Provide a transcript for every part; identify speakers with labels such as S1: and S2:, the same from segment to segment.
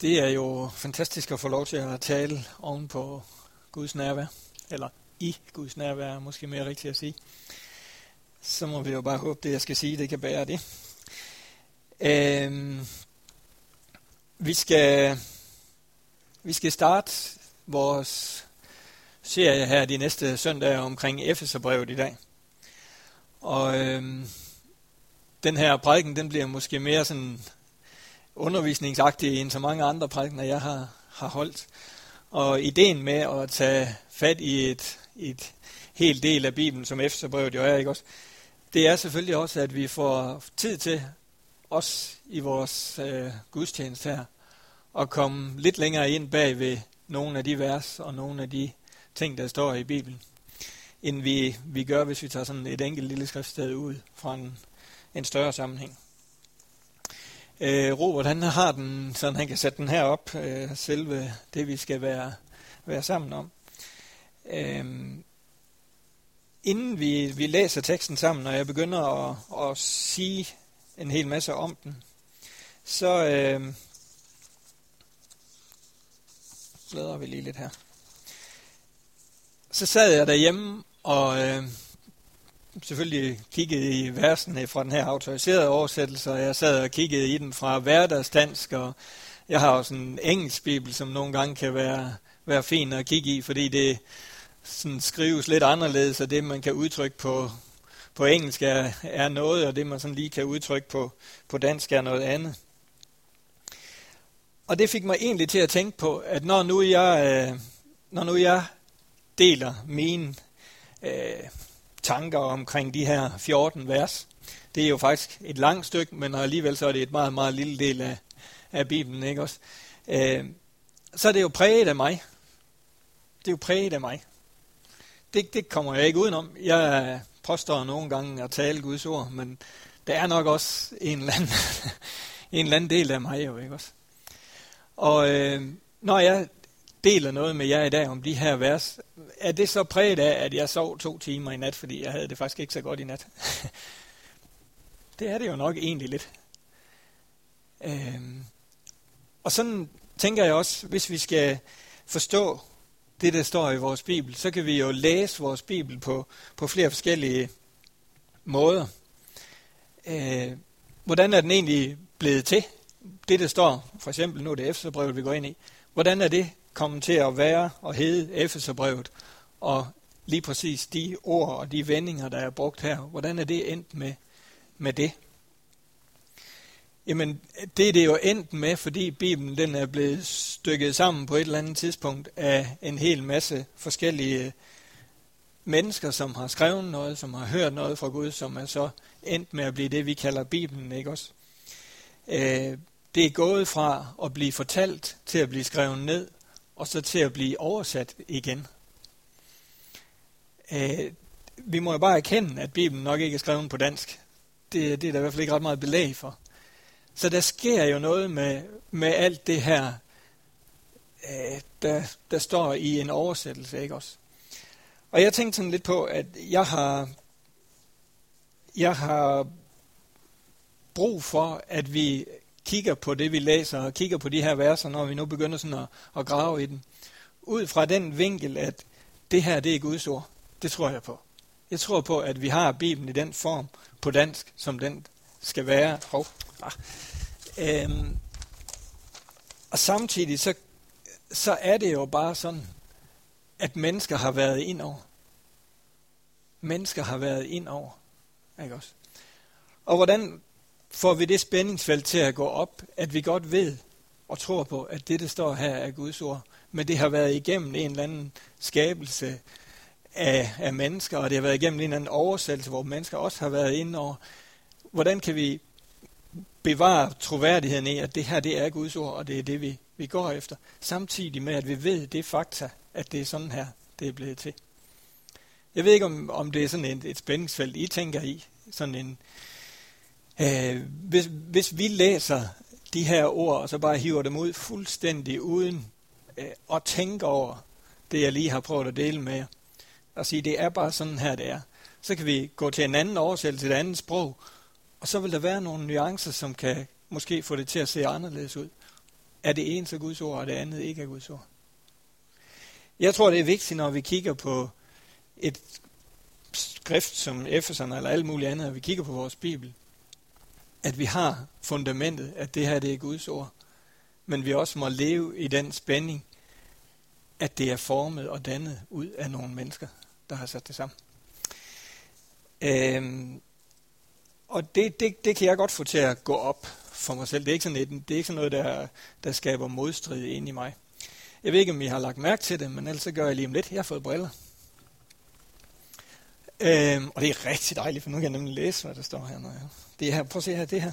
S1: Det er jo fantastisk at få lov til at tale oven på Guds nærvær, eller i Guds nærvær, er måske mere rigtigt at sige. Så må vi jo bare håbe, det jeg skal sige, det kan bære det. Øhm, vi skal vi skal starte vores serie her de næste søndage omkring Efeserbrevet i dag. Og øhm, den her prædiken, den bliver måske mere sådan undervisningsagtige end så mange andre prædikener, jeg har, har holdt. Og ideen med at tage fat i et, et helt del af Bibelen, som Efterbrevet jo er, ikke også? det er selvfølgelig også, at vi får tid til, os i vores øh, gudstjeneste her, at komme lidt længere ind bag ved nogle af de vers og nogle af de ting, der står i Bibelen, end vi, vi gør, hvis vi tager sådan et enkelt lille skriftsted ud fra en, en større sammenhæng. Øh, Robert han har den, så han kan sætte den her op, øh, selve det vi skal være, være sammen om. Øh, inden vi, vi læser teksten sammen, og jeg begynder at, at sige en hel masse om den, så øh, bladrer vi lige lidt her. Så sad jeg derhjemme og øh, selvfølgelig kigget i versene fra den her autoriserede oversættelse, og jeg sad og kiggede i den fra hverdagsdansk, og jeg har også en engelsk bibel, som nogle gange kan være, være fin at kigge i, fordi det sådan skrives lidt anderledes, og det man kan udtrykke på, på engelsk er, er noget, og det man sådan lige kan udtrykke på, på dansk er noget andet. Og det fik mig egentlig til at tænke på, at når nu jeg, øh, når nu jeg deler mine øh, tanker omkring de her 14 vers. Det er jo faktisk et langt stykke, men alligevel så er det et meget, meget lille del af, af Bibelen, ikke også? Øh, så er det jo præget af mig. Det er jo præget af mig. Det, det kommer jeg ikke udenom. Jeg påstår nogle gange at tale Guds ord, men der er nok også en eller anden, en eller anden del af mig jo, ikke også? Og øh, når jeg deler noget med jer i dag om de her vers, er det så præget af, at jeg sov to timer i nat, fordi jeg havde det faktisk ikke så godt i nat? det er det jo nok egentlig lidt. Øhm, og sådan tænker jeg også, hvis vi skal forstå det, der står i vores Bibel, så kan vi jo læse vores Bibel på, på flere forskellige måder. Øh, hvordan er den egentlig blevet til? Det, der står, for eksempel nu er det Efterbrevet, vi går ind i. Hvordan er det komme til at være og hedde Efeserbrevet, og lige præcis de ord og de vendinger, der er brugt her, hvordan er det endt med, med det? Jamen, det er det jo endt med, fordi Bibelen den er blevet stykket sammen på et eller andet tidspunkt af en hel masse forskellige mennesker, som har skrevet noget, som har hørt noget fra Gud, som er så endt med at blive det, vi kalder Bibelen, ikke også? Øh, det er gået fra at blive fortalt til at blive skrevet ned, og så til at blive oversat igen. Øh, vi må jo bare erkende, at Bibelen nok ikke er skrevet på dansk. Det, det er der i hvert fald ikke ret meget belæg for. Så der sker jo noget med, med alt det her, øh, der, der står i en oversættelse, ikke også? Og jeg tænkte sådan lidt på, at jeg har, jeg har brug for, at vi kigger på det, vi læser, og kigger på de her verser, når vi nu begynder sådan at, at grave i den, ud fra den vinkel, at det her, det er Guds ord. Det tror jeg på. Jeg tror på, at vi har Bibelen i den form på dansk, som den skal være. Hov. Ah. Øhm. Og samtidig så, så er det jo bare sådan, at mennesker har været ind over. Mennesker har været ind over. Ikke også? Og hvordan får vi det spændingsfelt til at gå op, at vi godt ved og tror på, at det, der står her, er Guds ord. Men det har været igennem en eller anden skabelse af, af mennesker, og det har været igennem en eller anden oversættelse, hvor mennesker også har været inde over. Hvordan kan vi bevare troværdigheden i, at det her det er Guds ord, og det er det, vi, vi går efter, samtidig med, at vi ved det fakta, at det er sådan her, det er blevet til. Jeg ved ikke, om, om det er sådan et, et spændingsfelt, I tænker i, sådan en, Øh, hvis, hvis vi læser de her ord, og så bare hiver dem ud fuldstændig uden øh, at tænke over det, jeg lige har prøvet at dele med jer, og sige, det er bare sådan her, det er, så kan vi gå til en anden oversættelse, til et andet sprog, og så vil der være nogle nuancer, som kan måske få det til at se anderledes ud. er det ene så Guds ord, og det andet ikke er Guds ord. Jeg tror, det er vigtigt, når vi kigger på et skrift som Efeserne eller alt muligt andet, og vi kigger på vores Bibel, at vi har fundamentet, at det her det er Guds ord, men vi også må leve i den spænding, at det er formet og dannet ud af nogle mennesker, der har sat det sammen. Øhm, og det, det, det kan jeg godt få til at gå op for mig selv. Det er ikke sådan, et, det er ikke sådan noget, der, der skaber modstrid ind i mig. Jeg ved ikke, om I har lagt mærke til det, men ellers så gør jeg lige om lidt. Jeg har fået briller. Øhm, og det er rigtig dejligt, for nu kan jeg nemlig læse, hvad der står her. Når jeg, det her, prøv at se her, det her.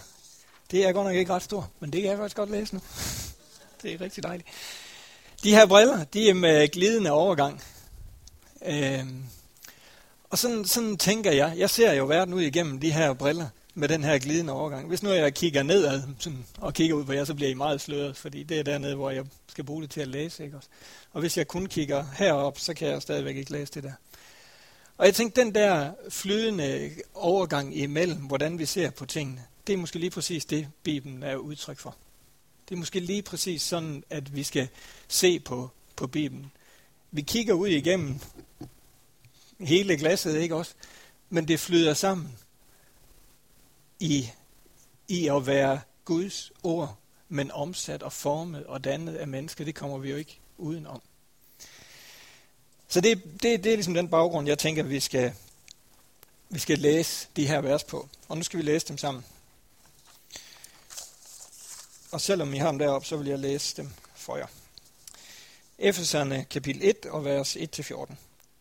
S1: Det er godt nok ikke ret stort, men det kan jeg faktisk godt læse nu. det er rigtig dejligt. De her briller, de er med glidende overgang. Øhm, og sådan, sådan tænker jeg, jeg ser jo verden ud igennem de her briller med den her glidende overgang. Hvis nu jeg kigger nedad sådan, og kigger ud på jer, så bliver I meget sløret, fordi det er dernede, hvor jeg skal bruge det til at læse. Ikke også? Og hvis jeg kun kigger herop, så kan jeg stadigvæk ikke læse det der. Og jeg tænkte, den der flydende overgang imellem, hvordan vi ser på tingene, det er måske lige præcis det, Bibelen er udtryk for. Det er måske lige præcis sådan, at vi skal se på, på Bibelen. Vi kigger ud igennem hele glasset, ikke også? Men det flyder sammen i, i at være Guds ord, men omsat og formet og dannet af mennesker. Det kommer vi jo ikke udenom. Så det, det, det er ligesom den baggrund, jeg tænker, vi skal, vi skal læse de her vers på. Og nu skal vi læse dem sammen. Og selvom I har dem deroppe, så vil jeg læse dem for jer. Efeserne kapitel 1 og vers 1-14.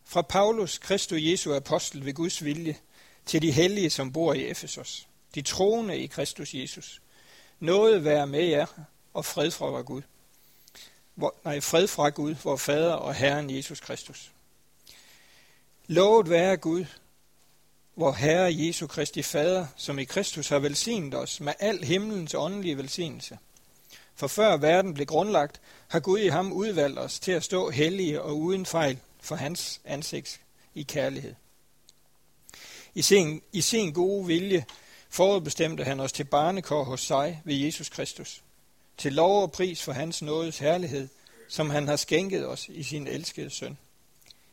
S1: Fra Paulus, Kristus Jesu apostel ved Guds vilje, til de hellige, som bor i Efesos, de troende i Kristus Jesus. Noget være med jer, og fred fra Gud. Hvor, nej, fred fra Gud, vor Fader og Herren Jesus Kristus. Lovet være Gud, hvor Herre Jesu Kristi Fader, som i Kristus har velsignet os med al himlens åndelige velsignelse. For før verden blev grundlagt, har Gud i ham udvalgt os til at stå hellige og uden fejl for hans ansigt i kærlighed. I sin, I sin gode vilje forudbestemte han os til barnekår hos sig ved Jesus Kristus, til lov og pris for hans nådes herlighed, som han har skænket os i sin elskede søn.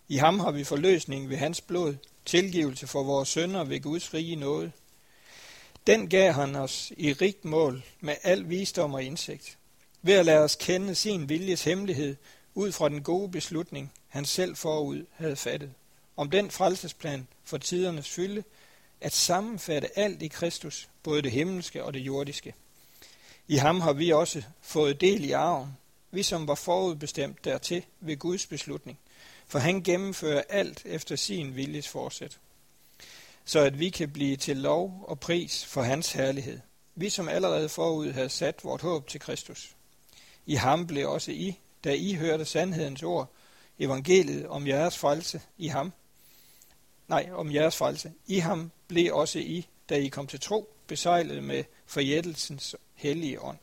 S1: I ham har vi forløsning ved hans blod, tilgivelse for vores sønder ved Guds rige nåde. Den gav han os i rigt mål med al visdom og indsigt, ved at lade os kende sin viljes hemmelighed ud fra den gode beslutning, han selv forud havde fattet, om den frelsesplan for tidernes fylde, at sammenfatte alt i Kristus, både det himmelske og det jordiske. I ham har vi også fået del i arven, vi som var forudbestemt dertil ved Guds beslutning, for han gennemfører alt efter sin viljes forsæt, så at vi kan blive til lov og pris for hans herlighed, vi som allerede forud havde sat vort håb til Kristus. I ham blev også I, da I hørte sandhedens ord, evangeliet om jeres frelse i ham. Nej, om jeres frelse. I ham blev også I, da I kom til tro, besejlet med forjættelsens hellige ånd,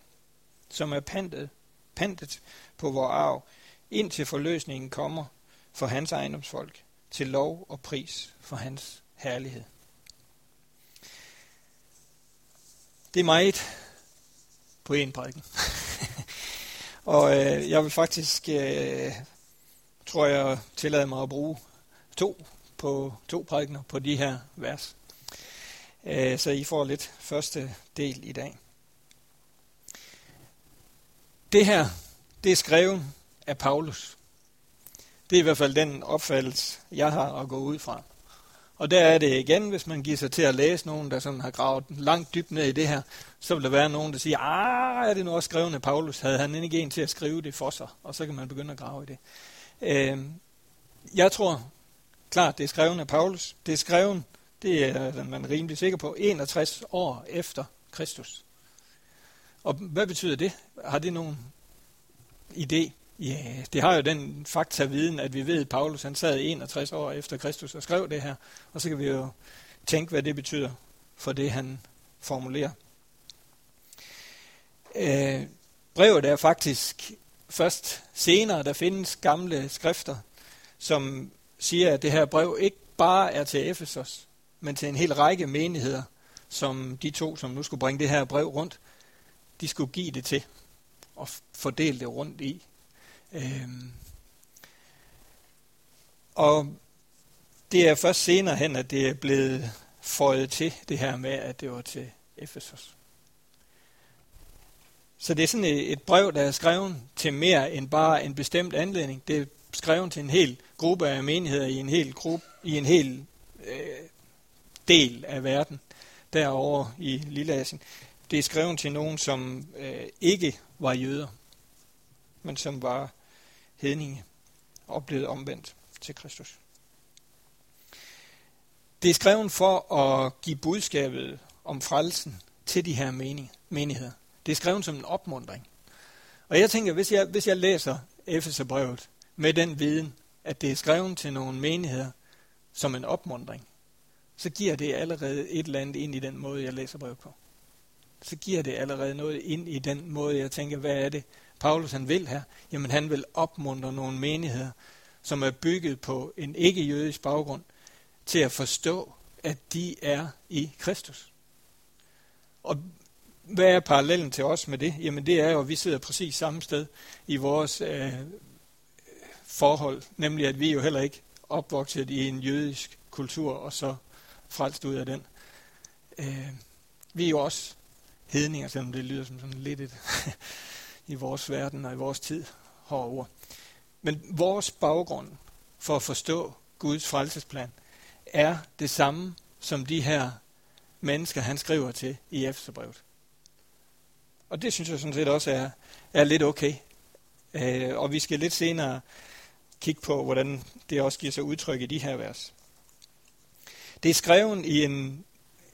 S1: som er pantet, pantet på vor arv, indtil forløsningen kommer for hans ejendomsfolk, til lov og pris for hans herlighed. Det er meget på en prædiken. og øh, jeg vil faktisk øh, tror jeg tillade mig at bruge to på to prædikener på de her vers. Øh, så I får lidt første del i dag. Det her, det er skrevet af Paulus. Det er i hvert fald den opfattelse, jeg har at gå ud fra. Og der er det igen, hvis man giver sig til at læse nogen, der sådan har gravet langt dybt ned i det her, så vil der være nogen, der siger, ah, er det nu også skrevet af Paulus? Havde han ikke en til at skrive det for sig? Og så kan man begynde at grave i det. Øh, jeg tror klart, det er skrevet af Paulus. Det er skrevet, det er man rimelig sikker på, 61 år efter Kristus. Og hvad betyder det? Har det nogen idé? Ja, det har jo den fakta-viden, at vi ved, at Paulus han sad 61 år efter Kristus og skrev det her. Og så kan vi jo tænke, hvad det betyder for det, han formulerer. Øh, brevet er faktisk først senere, der findes gamle skrifter, som siger, at det her brev ikke bare er til Efesos, men til en hel række menigheder, som de to, som nu skulle bringe det her brev rundt, de skulle give det til. og fordele det rundt i. Øhm, og det er først senere hen, at det er blevet føjet til det her med, at det var til Efesos. Så det er sådan et brev, der er skrevet til mere end bare en bestemt anledning. Det er skrevet til en hel gruppe af menigheder i en hel gruppe, i en hel øh, del af verden derovre i Lilleasien. Det er skrevet til nogen, som øh, ikke var jøder, men som var hedninge og blevet omvendt til Kristus. Det er skrevet for at give budskabet om frelsen til de her menigheder. Det er skrevet som en opmundring. Og jeg tænker, hvis jeg, hvis jeg læser Efeserbrevet med den viden, at det er skrevet til nogle menigheder som en opmundring, så giver det allerede et eller andet ind i den måde, jeg læser brevet på. Så giver det allerede noget ind i den måde, jeg tænker, hvad er det, Paulus han vil her? Jamen han vil opmuntre nogle menigheder, som er bygget på en ikke-jødisk baggrund, til at forstå, at de er i Kristus. Og hvad er parallellen til os med det? Jamen det er jo, at vi sidder præcis samme sted i vores øh, forhold, nemlig at vi jo heller ikke opvokset i en jødisk kultur, og så frelst ud af den. Øh, vi er jo også hedninger, selvom det lyder som sådan lidt et i vores verden og i vores tid hårde ord. Men vores baggrund for at forstå Guds frelsesplan er det samme som de her mennesker, han skriver til i Efterbrevet. Og det synes jeg sådan set også er, er lidt okay. Øh, og vi skal lidt senere kigge på, hvordan det også giver sig udtryk i de her vers. Det er skrevet i en,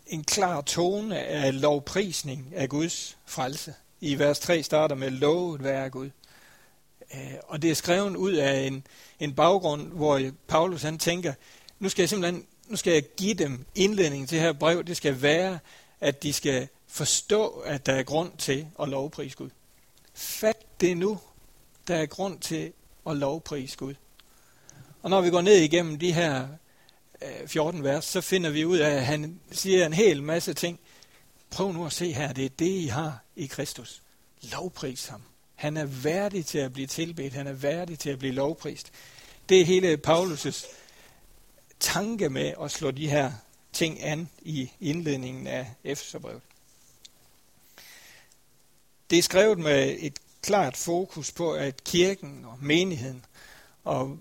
S1: en klar tone af lovprisning af Guds frelse. I vers 3 starter med, lovet være Gud. Øh, og det er skrevet ud af en, en baggrund, hvor Paulus han tænker, nu skal jeg simpelthen nu skal jeg give dem indledningen til det her brev. Det skal være, at de skal forstå, at der er grund til at lovprise Gud. Fat det nu, der er grund til at lovprise Gud. Og når vi går ned igennem de her Øh, 14 vers, så finder vi ud af, at han siger en hel masse ting. Prøv nu at se her, det er det, I har i Kristus. Lovpris ham. Han er værdig til at blive tilbedt. Han er værdig til at blive lovprist. Det er hele Paulus' tanke med at slå de her ting an i indledningen af Efeserbrevet. Det er skrevet med et klart fokus på, at kirken og menigheden, og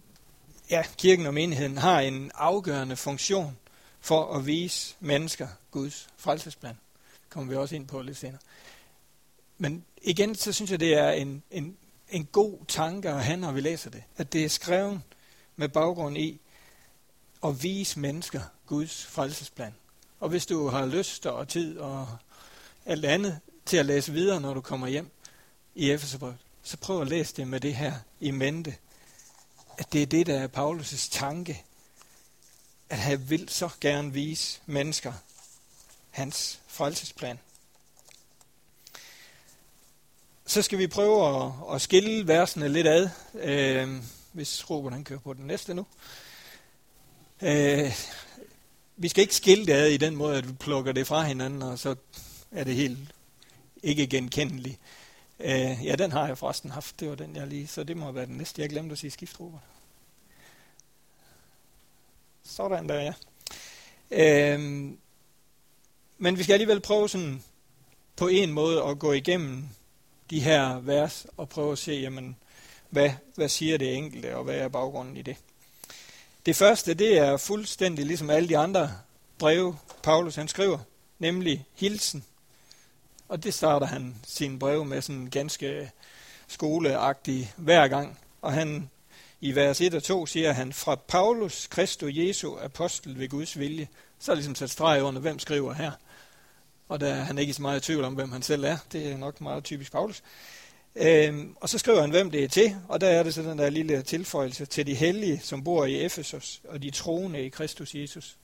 S1: ja, kirken og menigheden har en afgørende funktion for at vise mennesker Guds frelsesplan. Det kommer vi også ind på lidt senere. Men igen, så synes jeg, det er en, en, en god tanke at have, når vi læser det. At det er skrevet med baggrund i at vise mennesker Guds frelsesplan. Og hvis du har lyst og tid og alt andet til at læse videre, når du kommer hjem i Efeserbrevet, så prøv at læse det med det her i mente. At det er det, der er Paulus' tanke. At han vil så gerne vise mennesker hans frelsesplan. Så skal vi prøve at, at skille versene lidt ad, øh, hvis Robert han kører på den næste nu. Øh, vi skal ikke skille det ad i den måde, at vi plukker det fra hinanden, og så er det helt ikke genkendeligt. Øh, ja, den har jeg forresten haft. Det var den, jeg lige... Så det må være den næste. Jeg glemte at sige skiftruber. Sådan der, ja. Øh, men vi skal alligevel prøve sådan på en måde at gå igennem de her vers og prøve at se, jamen, hvad, hvad siger det enkelte, og hvad er baggrunden i det. Det første, det er fuldstændig ligesom alle de andre breve, Paulus han skriver, nemlig hilsen. Og det starter han sin brev med sådan ganske skoleagtig hver gang. Og han i vers 1 og 2 siger han, fra Paulus, Kristo Jesu, apostel ved Guds vilje. Så er ligesom sat streg under, hvem skriver her. Og der er han ikke så meget i tvivl om, hvem han selv er. Det er nok meget typisk Paulus. Øhm, og så skriver han, hvem det er til, og der er det så den der lille tilføjelse til de hellige, som bor i Efesos, og de troende i Kristus Jesus.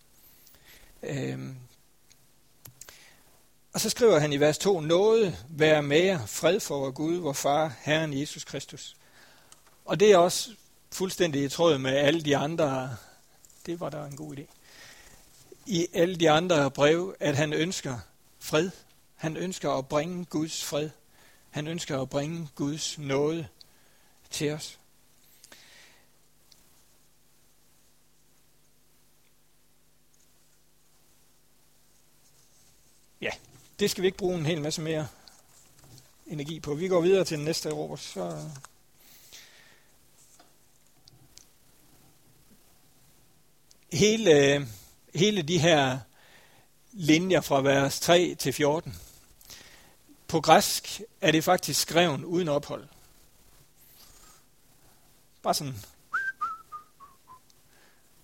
S1: Øhm, og så skriver han i vers 2, noget være med jer, fred for Gud, vor far, Herren Jesus Kristus. Og det er også fuldstændig i tråd med alle de andre, det var der en god idé, i alle de andre brev, at han ønsker fred. Han ønsker at bringe Guds fred Han ønsker at bringe Guds nåde til os. Ja, det skal vi ikke bruge en hel masse mere energi på. Vi går videre til den næste råb, så øh. hele, hele de her linjer fra vers 3 til 14. På græsk er det faktisk skrevet uden ophold. Bare sådan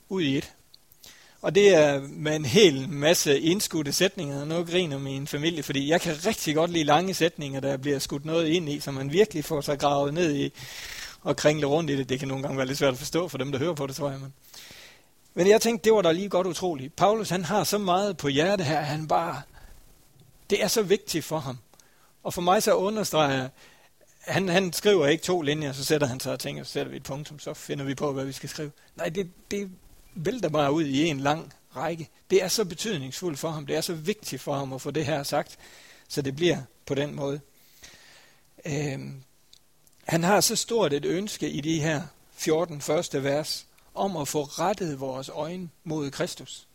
S1: ud i et. Og det er med en hel masse indskudte sætninger. Nu griner min familie, fordi jeg kan rigtig godt lide lange sætninger, der bliver skudt noget ind i, så man virkelig får sig gravet ned i og kringle rundt i det. Det kan nogle gange være lidt svært at forstå for dem, der hører på det, tror jeg. Men, men jeg tænkte, det var da lige godt utroligt. Paulus, han har så meget på hjerte her, han bare, det er så vigtigt for ham. Og for mig så understreger han, han skriver ikke to linjer, så sætter han sig og tænker, så sætter vi et punktum, så finder vi på, hvad vi skal skrive. Nej, det, det vælter bare ud i en lang række. Det er så betydningsfuldt for ham, det er så vigtigt for ham at få det her sagt, så det bliver på den måde. Øhm, han har så stort et ønske i de her 14 første vers, om at få rettet vores øjne mod Kristus.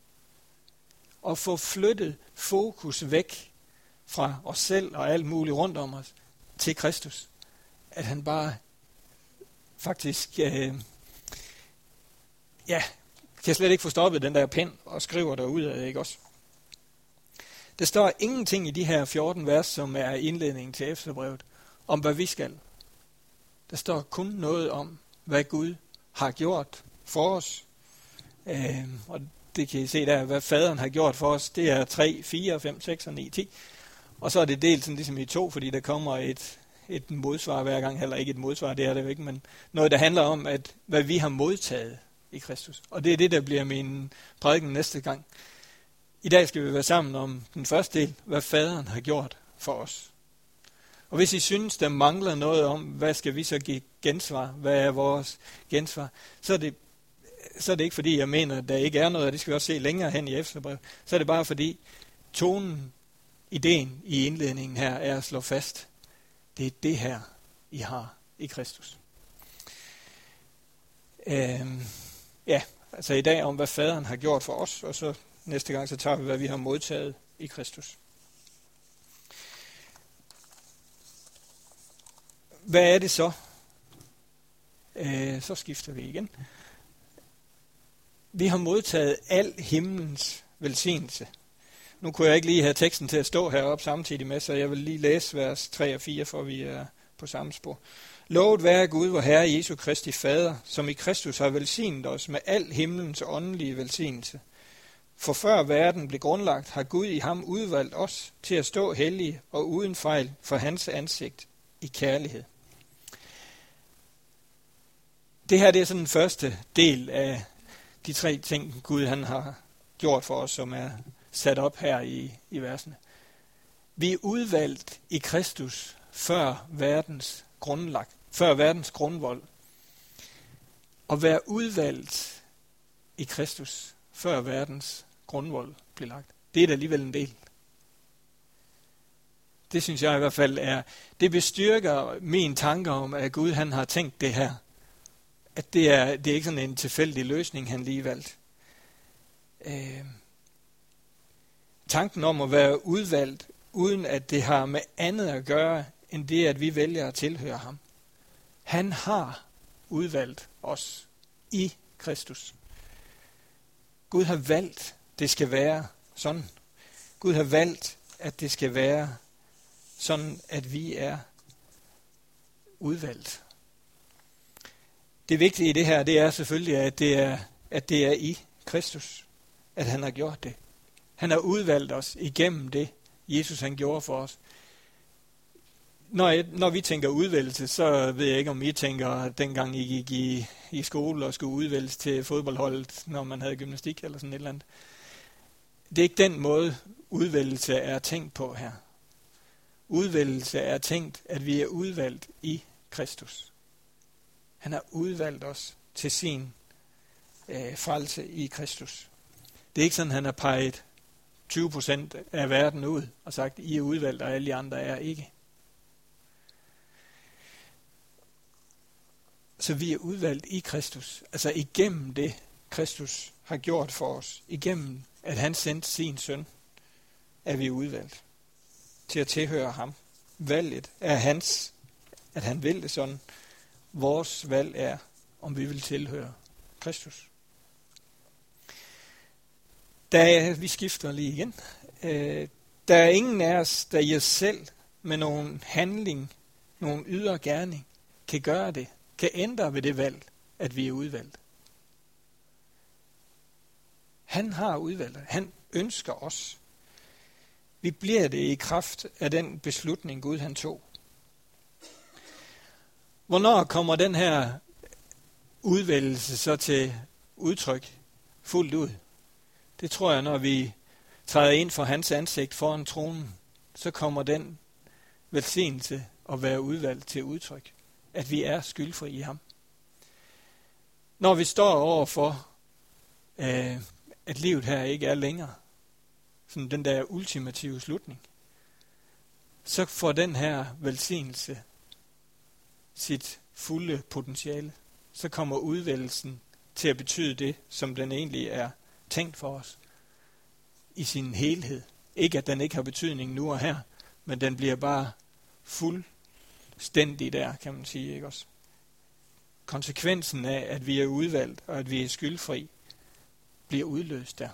S1: Og få flyttet fokus væk fra os selv og alt muligt rundt om os til Kristus. At han bare faktisk øh, ja, kan slet ikke få stoppet den der pen og skriver derud af, ikke også? Der står ingenting i de her 14 vers, som er indledningen til Efterbrevet, om hvad vi skal. Der står kun noget om, hvad Gud har gjort for os. Øh, og det kan I se der, hvad faderen har gjort for os. Det er 3, 4, 5, 6 og 9, 10. Og så er det delt sådan ligesom i to, fordi der kommer et, et modsvar hver gang. Heller ikke et modsvar, det er det jo ikke, men noget, der handler om, at hvad vi har modtaget i Kristus. Og det er det, der bliver min prædiken næste gang. I dag skal vi være sammen om den første del, hvad faderen har gjort for os. Og hvis I synes, der mangler noget om, hvad skal vi så give gensvar, hvad er vores gensvar, så er det, så er det ikke fordi, jeg mener, at der ikke er noget, og det skal vi også se længere hen i efterbrevet. Så er det bare fordi, tonen, ideen i indledningen her er at slå fast, det er det her, I har i Kristus. Øhm, ja, altså i dag om, hvad faderen har gjort for os, og så næste gang, så tager vi, hvad vi har modtaget i Kristus. Hvad er det så? Øh, så skifter vi igen. Vi har modtaget al himlens velsignelse. Nu kunne jeg ikke lige have teksten til at stå heroppe samtidig med, så jeg vil lige læse vers 3 og 4, for vi er på samme spor. Lovet være Gud, vor Herre Jesu Kristi Fader, som i Kristus har velsignet os med al himlens åndelige velsignelse. For før verden blev grundlagt, har Gud i ham udvalgt os til at stå hellige og uden fejl for hans ansigt i kærlighed. Det her det er sådan den første del af de tre ting, Gud han har gjort for os, som er sat op her i, i versene. Vi er udvalgt i Kristus før verdens grundlagt før verdens grundvold. At være udvalgt i Kristus, før verdens grundvold blev lagt. Det er da alligevel en del. Det synes jeg i hvert fald er, det bestyrker min tanke om, at Gud han har tænkt det her. At det er, det er ikke sådan en tilfældig løsning, han lige valgt. Øh, tanken om at være udvalgt, uden at det har med andet at gøre, end det, at vi vælger at tilhøre ham. Han har udvalgt os i Kristus. Gud har valgt, det skal være sådan. Gud har valgt, at det skal være sådan, at vi er udvalgt. Det vigtige i det her, det er selvfølgelig, at det er, at det er i Kristus, at han har gjort det. Han har udvalgt os igennem det, Jesus han gjorde for os når, jeg, når vi tænker udvælgelse, så ved jeg ikke, om I tænker, dengang I gik i, i skole og skulle udvælges til fodboldholdet, når man havde gymnastik eller sådan et eller andet. Det er ikke den måde, udvælgelse er tænkt på her. Udvælgelse er tænkt, at vi er udvalgt i Kristus. Han har udvalgt os til sin øh, frelse i Kristus. Det er ikke sådan, han har peget 20% af verden ud og sagt, I er udvalgt, og alle de andre er ikke. Så vi er udvalgt i Kristus. Altså igennem det, Kristus har gjort for os. Igennem, at han sendte sin søn, er vi udvalgt til at tilhøre ham. Valget er hans, at han vil det sådan. Vores valg er, om vi vil tilhøre Kristus. Da vi skifter lige igen. Øh, der er ingen af os, der i os selv med nogen handling, nogen ydre gerning, kan gøre det, kan ændre ved det valg, at vi er udvalgt. Han har udvalgt Han ønsker os. Vi bliver det i kraft af den beslutning, Gud han tog. Hvornår kommer den her udvælgelse så til udtryk fuldt ud? Det tror jeg, når vi træder ind for hans ansigt foran tronen, så kommer den velsignelse at være udvalgt til udtryk. At vi er skyldfri i ham. Når vi står over for, øh, at livet her ikke er længere, sådan den der ultimative slutning, så får den her velsignelse sit fulde potentiale. Så kommer udvælgelsen til at betyde det, som den egentlig er tænkt for os i sin helhed. Ikke at den ikke har betydning nu og her, men den bliver bare fuld stændig der, kan man sige. Ikke også? Konsekvensen af, at vi er udvalgt og at vi er skyldfri, bliver udløst der.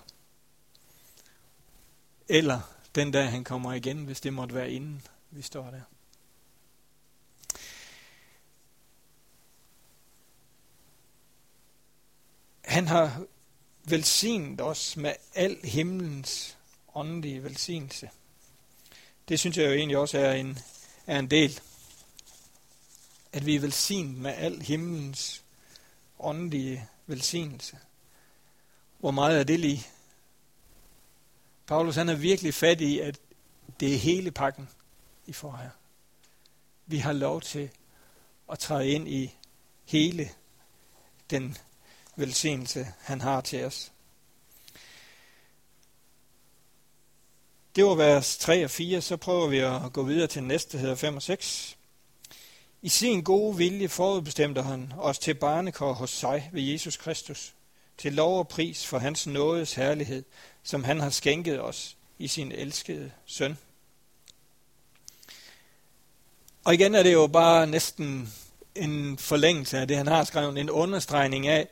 S1: Eller den dag han kommer igen, hvis det måtte være inden vi står der. Han har velsignet os med al himlens åndelige velsignelse. Det synes jeg jo egentlig også er en, er en del. At vi er velsignet med al himlens åndelige velsignelse. Hvor meget er det lige? Paulus han er virkelig fat i, at det er hele pakken, I får her. Vi har lov til at træde ind i hele den velsignelse, han har til os. Det var vers 3 og 4, så prøver vi at gå videre til næste, hedder 5 og 6. I sin gode vilje forudbestemte han os til barnekår hos sig ved Jesus Kristus, til lov og pris for hans nådes herlighed, som han har skænket os i sin elskede søn. Og igen er det jo bare næsten en forlængelse af det, han har skrevet, en understregning af,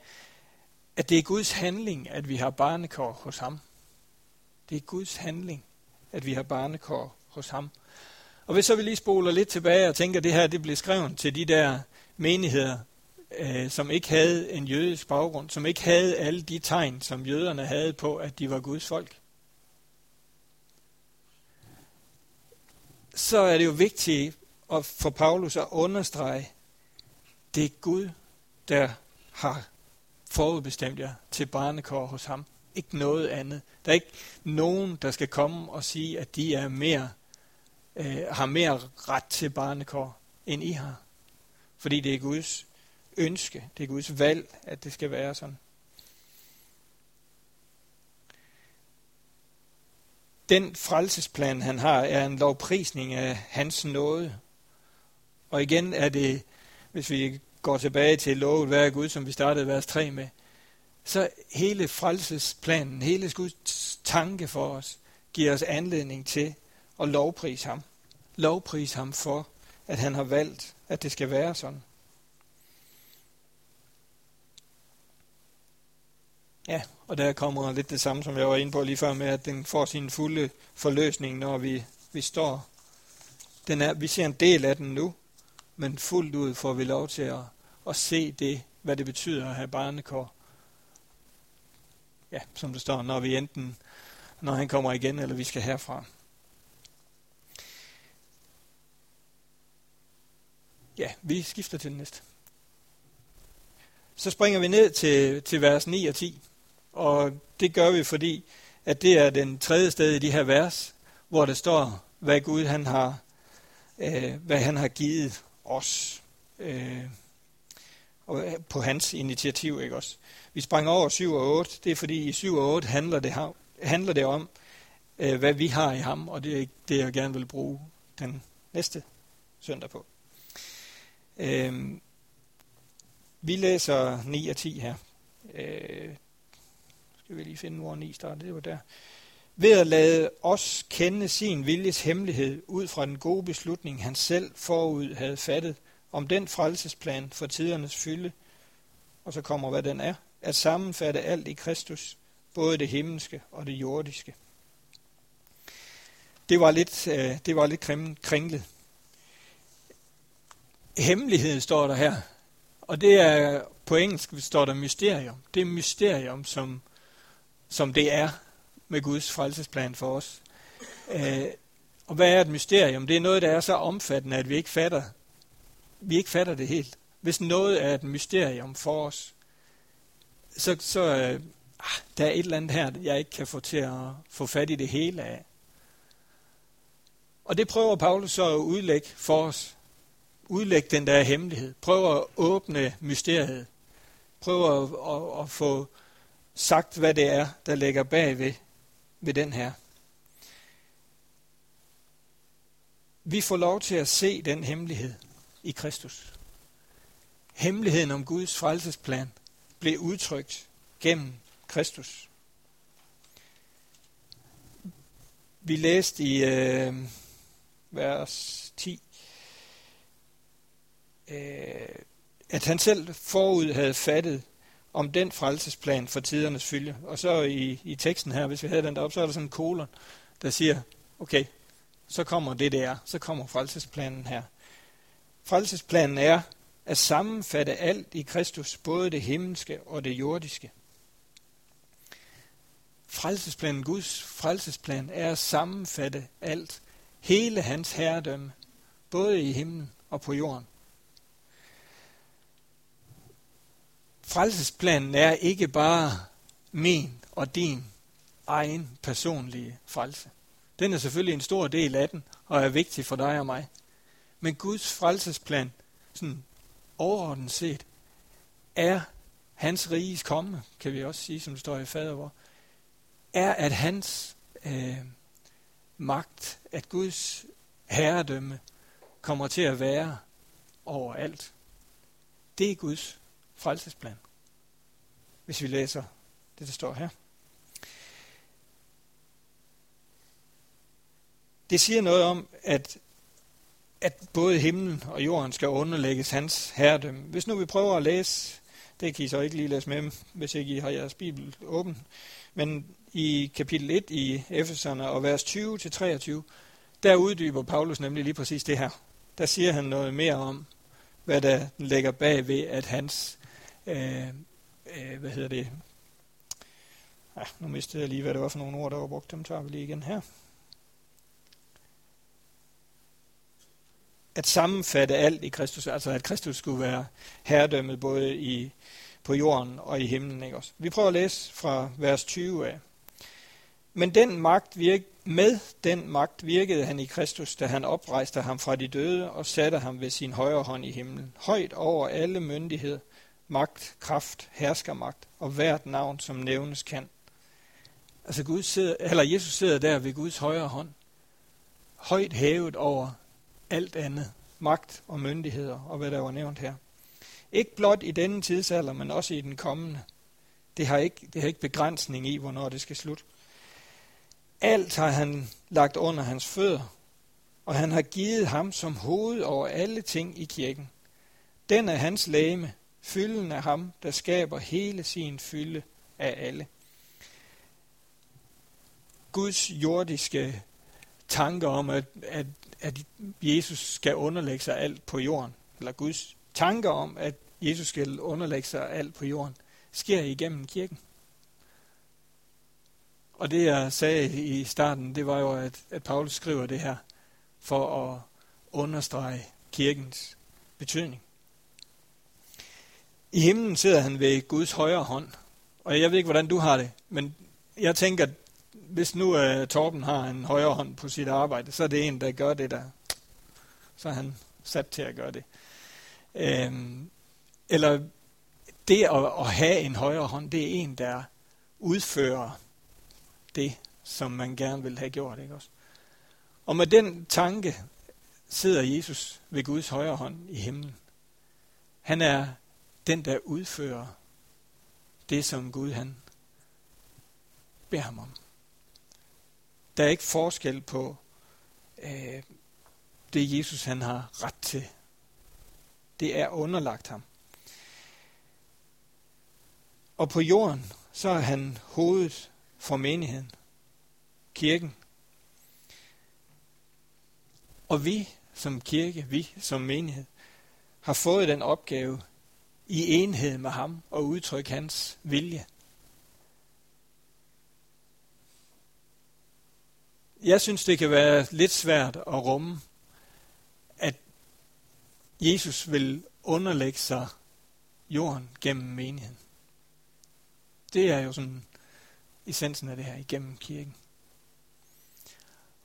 S1: at det er Guds handling, at vi har barnekår hos ham. Det er Guds handling, at vi har barnekår hos ham. Og hvis så vi lige spoler lidt tilbage og tænker, at det her det blev skrevet til de der menigheder, øh, som ikke havde en jødisk baggrund, som ikke havde alle de tegn, som jøderne havde på, at de var Guds folk. Så er det jo vigtigt at, for Paulus at understrege, det er Gud, der har forudbestemt jer til barnekår hos ham. Ikke noget andet. Der er ikke nogen, der skal komme og sige, at de er mere, øh, har mere ret til barnekår, end I har. Fordi det er Guds ønske, det er Guds valg, at det skal være sådan. Den frelsesplan, han har, er en lovprisning af hans nåde. Og igen er det, hvis vi går tilbage til lovet være Gud, som vi startede vers 3 med, så hele frelsesplanen, hele Guds tanke for os, giver os anledning til og lovpris ham. Lovpris ham for, at han har valgt, at det skal være sådan. Ja, og der kommer lidt det samme, som jeg var inde på lige før med, at den får sin fulde forløsning, når vi, vi står. Den er, vi ser en del af den nu, men fuldt ud får vi lov til at, at se det, hvad det betyder at have barnekår. Ja, som det står, når vi enten, når han kommer igen, eller vi skal herfra. Ja, vi skifter til den næste. Så springer vi ned til, til vers 9 og 10. Og det gør vi, fordi at det er den tredje sted i de her vers, hvor der står, hvad Gud han har, øh, hvad han har givet os. Øh, og øh, på hans initiativ, ikke også? Vi sprang over 7 og 8, det er fordi i 7 og 8 handler det, handler det om, øh, hvad vi har i ham, og det er det, jeg gerne vil bruge den næste søndag på. Øh, Vi læser 9 og 10 her. Øh, skal vi lige finde, hvor 9 starter. Det var der. Ved at lade os kende sin viljes hemmelighed ud fra den gode beslutning, han selv forud havde fattet, om den frelsesplan for tidernes fylde, og så kommer, hvad den er, at sammenfatte alt i Kristus, både det himmelske og det jordiske. Det var lidt, øh, det var lidt kringlet. Hemmeligheden står der her, og det er på engelsk står der mysterium. Det er mysterium, som, som det er med Guds frelsesplan for os. Øh, og hvad er et mysterium? Det er noget, der er så omfattende, at vi ikke fatter, vi ikke fatter det helt. Hvis noget er et mysterium for os, så, så øh, ah, der er et eller andet her, jeg ikke kan få til at få fat i det hele af. Og det prøver Paulus så at udlægge for os. Udlægge den der hemmelighed. Prøver at åbne mysteriet. Prøver at, at, at få sagt, hvad det er, der ligger bag ved, ved den her. Vi får lov til at se den hemmelighed i Kristus. Hemmeligheden om Guds frelsesplan blev udtrykt gennem Kristus. Vi læste i øh, vers 10, øh, Øh, at han selv forud havde fattet om den frelsesplan for tidernes fylde. Og så i, i teksten her, hvis vi havde den deroppe, så er der sådan en kolon, der siger, okay, så kommer det der, så kommer frelsesplanen her. Frelsesplanen er at sammenfatte alt i Kristus, både det himmelske og det jordiske. Frelsesplanen, Guds frelsesplan, er at sammenfatte alt, hele hans herredømme, både i himlen og på jorden. Frelsesplanen er ikke bare min og din egen personlige frelse. Den er selvfølgelig en stor del af den, og er vigtig for dig og mig. Men Guds frelsesplan, sådan overordnet set, er hans riges komme, kan vi også sige, som det står i fadervor, er, at hans øh, magt, at Guds herredømme kommer til at være overalt. Det er Guds frelsesplan. Hvis vi læser det, der står her. Det siger noget om, at, at både himlen og jorden skal underlægges hans herredømme. Hvis nu vi prøver at læse, det kan I så ikke lige læse med, hvis ikke I har jeres bibel åben, men i kapitel 1 i Efeserne og vers 20-23, der uddyber Paulus nemlig lige præcis det her. Der siger han noget mere om, hvad der ligger bag ved, at hans, øh, øh, hvad hedder det, ja, nu mistede jeg lige, hvad det var for nogle ord, der var brugt, dem tager vi lige igen her. At sammenfatte alt i Kristus, altså at Kristus skulle være herredømmet både i, på jorden og i himlen. Ikke også? Vi prøver at læse fra vers 20 af. Men den magt virk, med den magt virkede han i Kristus, da han oprejste ham fra de døde og satte ham ved sin højre hånd i himlen, højt over alle myndigheder magt, kraft, herskermagt og hvert navn, som nævnes kan. Altså Gud sidder, eller Jesus sidder der ved Guds højre hånd, højt hævet over alt andet, magt og myndigheder og hvad der var nævnt her. Ikke blot i denne tidsalder, men også i den kommende. Det har ikke, det har ikke begrænsning i, hvornår det skal slutte. Alt har han lagt under hans fødder, og han har givet ham som hoved over alle ting i kirken. Den er hans læme, fylden af ham, der skaber hele sin fylde af alle. Guds jordiske tanker om, at, at, at Jesus skal underlægge sig alt på jorden, eller Guds tanker om, at Jesus skal underlægge sig alt på jorden, sker igennem kirken. Og det jeg sagde i starten, det var jo, at, at Paulus skriver det her for at understrege kirkens betydning. I himlen sidder han ved Guds højre hånd. Og jeg ved ikke, hvordan du har det, men jeg tænker, hvis nu uh, Torben har en højre hånd på sit arbejde, så er det en, der gør det der. Så er han sat til at gøre det. Øhm, eller det at, at have en højre hånd, det er en, der udfører det, som man gerne vil have gjort. Ikke også? Og med den tanke sidder Jesus ved Guds højre hånd i himlen. Han er den, der udfører det, som Gud han beder ham om. Der er ikke forskel på øh, det, Jesus han har ret til. Det er underlagt ham. Og på jorden, så er han hovedet for menigheden, kirken. Og vi som kirke, vi som menighed, har fået den opgave i enhed med ham og udtrykke hans vilje. Jeg synes, det kan være lidt svært at rumme, at Jesus vil underlægge sig jorden gennem menigheden. Det er jo sådan essensen af det her igennem kirken.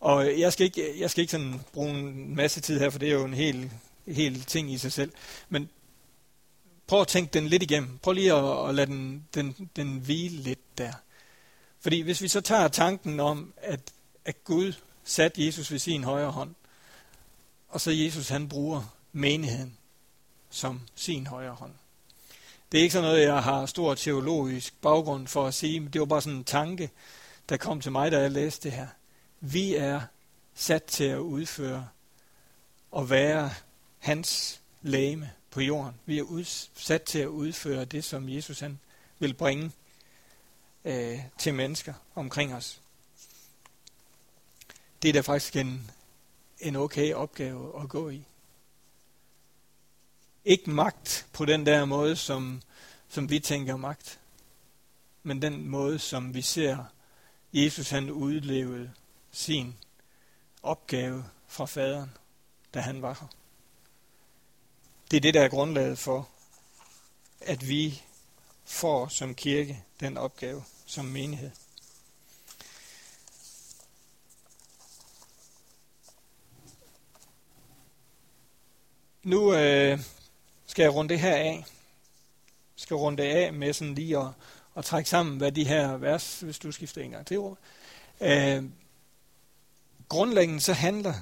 S1: Og jeg skal ikke, jeg skal ikke sådan bruge en masse tid her, for det er jo en hel, hel ting i sig selv. Men prøv at tænke den lidt igennem. Prøv lige at, at lade den, den, den hvile lidt der. Fordi hvis vi så tager tanken om, at, at Gud satte Jesus ved sin højre hånd, og så Jesus han bruger menigheden som sin højre hånd. Det er ikke sådan noget, jeg har stor teologisk baggrund for at sige, men det var bare sådan en tanke, der kom til mig, da jeg læste det her. Vi er sat til at udføre og være hans læme på jorden. Vi er udsat til at udføre det, som Jesus han vil bringe øh, til mennesker omkring os. Det er da faktisk en, en okay opgave at gå i. Ikke magt på den der måde, som, som vi tænker magt, men den måde, som vi ser Jesus han udlevede sin opgave fra faderen, da han var her. Det er det, der er grundlaget for, at vi får som kirke den opgave som menighed. Nu øh, skal jeg runde det her af. Skal runde det af med sådan lige at, at trække sammen, hvad de her vers, hvis du skifter en gang til ord. Øh, grundlæggende så handler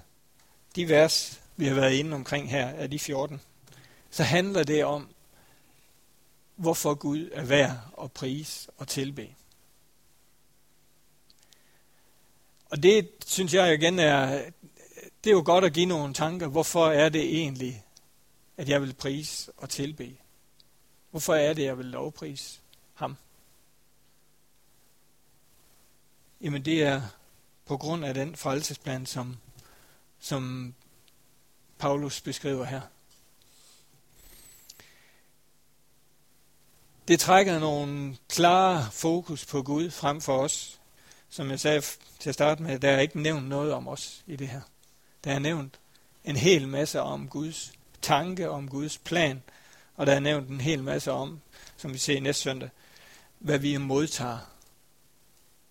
S1: de vers, vi har været inde omkring her, af de 14, så handler det om, hvorfor Gud er værd at prise og tilbe. Og det synes jeg igen er, det er jo godt at give nogle tanker. Hvorfor er det egentlig, at jeg vil prise og tilbe? Hvorfor er det, jeg vil lovprise ham? Jamen det er på grund af den frelsesplan, som, som Paulus beskriver her. Det trækker nogle klare fokus på Gud frem for os. Som jeg sagde til at starte med, der er ikke nævnt noget om os i det her. Der er nævnt en hel masse om Guds tanke, om Guds plan, og der er nævnt en hel masse om, som vi ser næste søndag, hvad vi modtager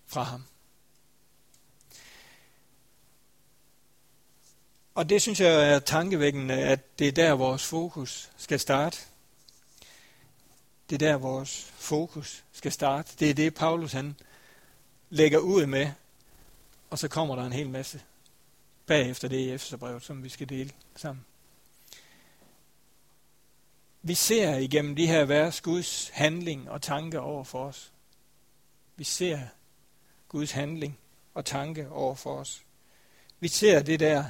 S1: fra ham. Og det synes jeg er tankevækkende, at det er der, vores fokus skal starte. Det er der, vores fokus skal starte. Det er det, Paulus han lægger ud med, og så kommer der en hel masse bagefter det i Efeserbrevet, som vi skal dele sammen. Vi ser igennem de her vers Guds handling og tanke over for os. Vi ser Guds handling og tanke over for os. Vi ser det der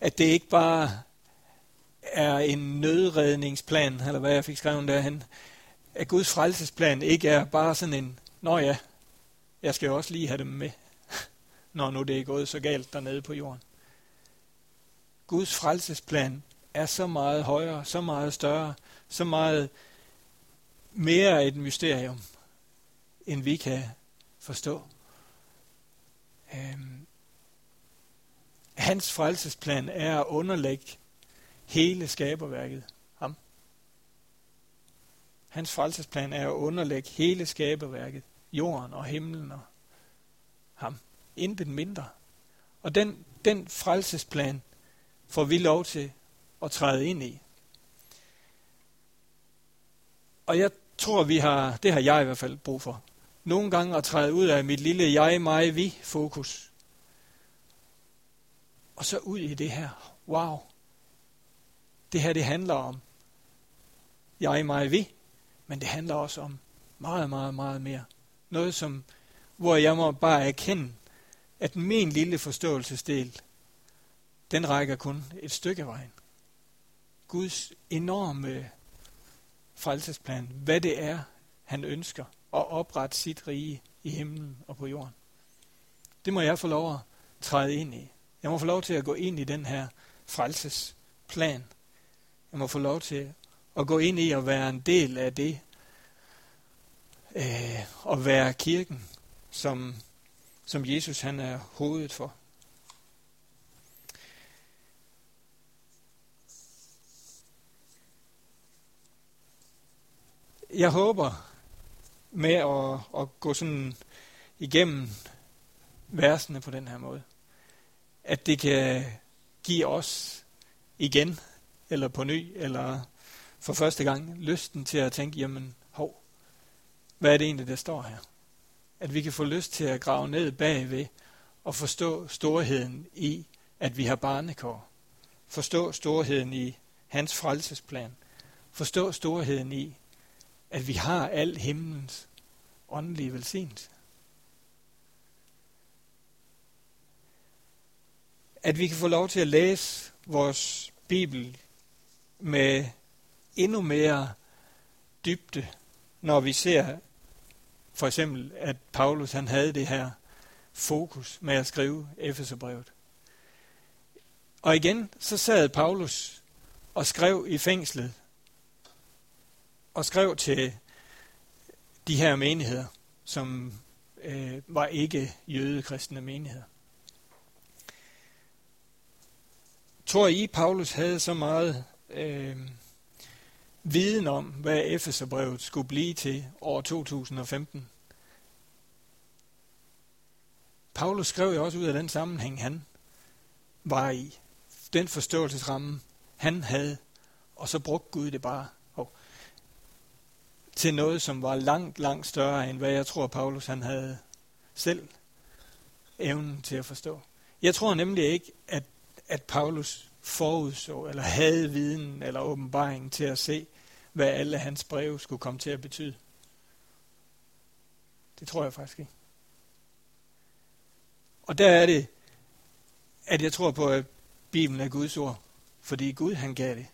S1: at det ikke bare er en nødredningsplan, eller hvad jeg fik skrevet derhen, at Guds frelsesplan ikke er bare sådan en, nå ja, jeg skal jo også lige have dem med, når nu det er gået så galt dernede på jorden. Guds frelsesplan er så meget højere, så meget større, så meget mere et mysterium, end vi kan forstå. Øhm, Hans frelsesplan er at underlægge hele skaberværket. Hans frelsesplan er at underlægge hele skaberværket, jorden og himlen og ham. Intet mindre. Og den, den frelsesplan får vi lov til at træde ind i. Og jeg tror, vi har, det har jeg i hvert fald brug for. Nogle gange at træde ud af mit lille jeg, mig, vi fokus og så ud i det her. Wow. Det her, det handler om jeg mig vi men det handler også om meget, meget, meget mere. Noget, som, hvor jeg må bare erkende, at min lille forståelsesdel, den rækker kun et stykke vejen. Guds enorme frelsesplan, hvad det er, han ønsker at oprette sit rige i himlen og på jorden. Det må jeg få lov at træde ind i. Jeg må få lov til at gå ind i den her frelsesplan. Jeg må få lov til at gå ind i at være en del af det, øh, at være kirken, som, som Jesus han er hovedet for. Jeg håber med at, at gå sådan igennem versene på den her måde, at det kan give os igen, eller på ny, eller for første gang, lysten til at tænke, jamen, hov, hvad er det egentlig, der står her? At vi kan få lyst til at grave ned bagved og forstå storheden i, at vi har barnekår. Forstå storheden i hans frelsesplan. Forstå storheden i, at vi har al himlens åndelige velsignelse. At vi kan få lov til at læse vores Bibel med endnu mere dybde, når vi ser for eksempel, at Paulus han havde det her fokus med at skrive Efeserbrevet. Og igen, så sad Paulus og skrev i fængslet, og skrev til de her menigheder, som øh, var ikke jødekristne menigheder. Tror I, Paulus havde så meget øh, viden om, hvad Efeserbrevet skulle blive til år 2015? Paulus skrev jo også ud af den sammenhæng, han var i. Den forståelsesramme, han havde, og så brugte Gud det bare til noget, som var langt, langt større, end hvad jeg tror, Paulus han havde selv evnen til at forstå. Jeg tror nemlig ikke, at, at Paulus forudså, eller havde viden eller åbenbaring til at se, hvad alle hans breve skulle komme til at betyde. Det tror jeg faktisk ikke. Og der er det, at jeg tror på, at Bibelen er Guds ord. Fordi Gud han gav det.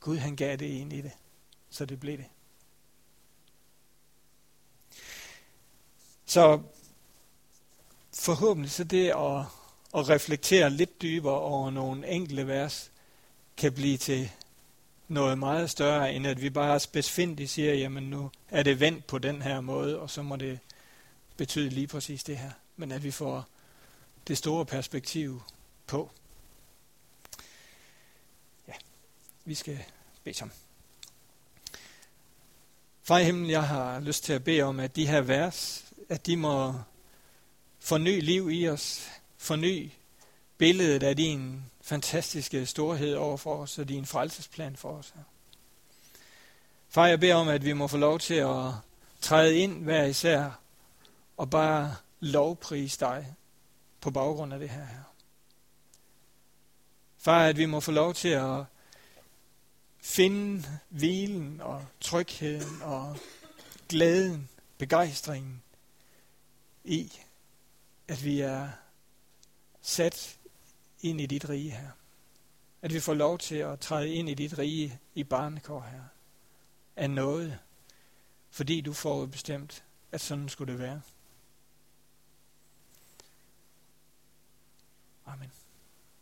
S1: Gud han gav det ind i det. Så det blev det. Så forhåbentlig så det at, at reflektere lidt dybere over nogle enkelte vers, kan blive til noget meget større, end at vi bare specifikt siger, jamen nu er det vendt på den her måde, og så må det betyde lige præcis det her. Men at vi får det store perspektiv på. Ja, vi skal bede sammen. Far i himlen, jeg har lyst til at bede om, at de her vers, at de må forny liv i os, forny billedet af din fantastiske storhed over for os og din frelsesplan for os. Far, jeg beder om, at vi må få lov til at træde ind hver især og bare lovprise dig på baggrund af det her. Far, at vi må få lov til at finde hvilen og trygheden og glæden, begejstringen i, at vi er sat ind i dit rige her. At vi får lov til at træde ind i dit rige i barnekår her. Af noget. Fordi du får bestemt, at sådan skulle det være.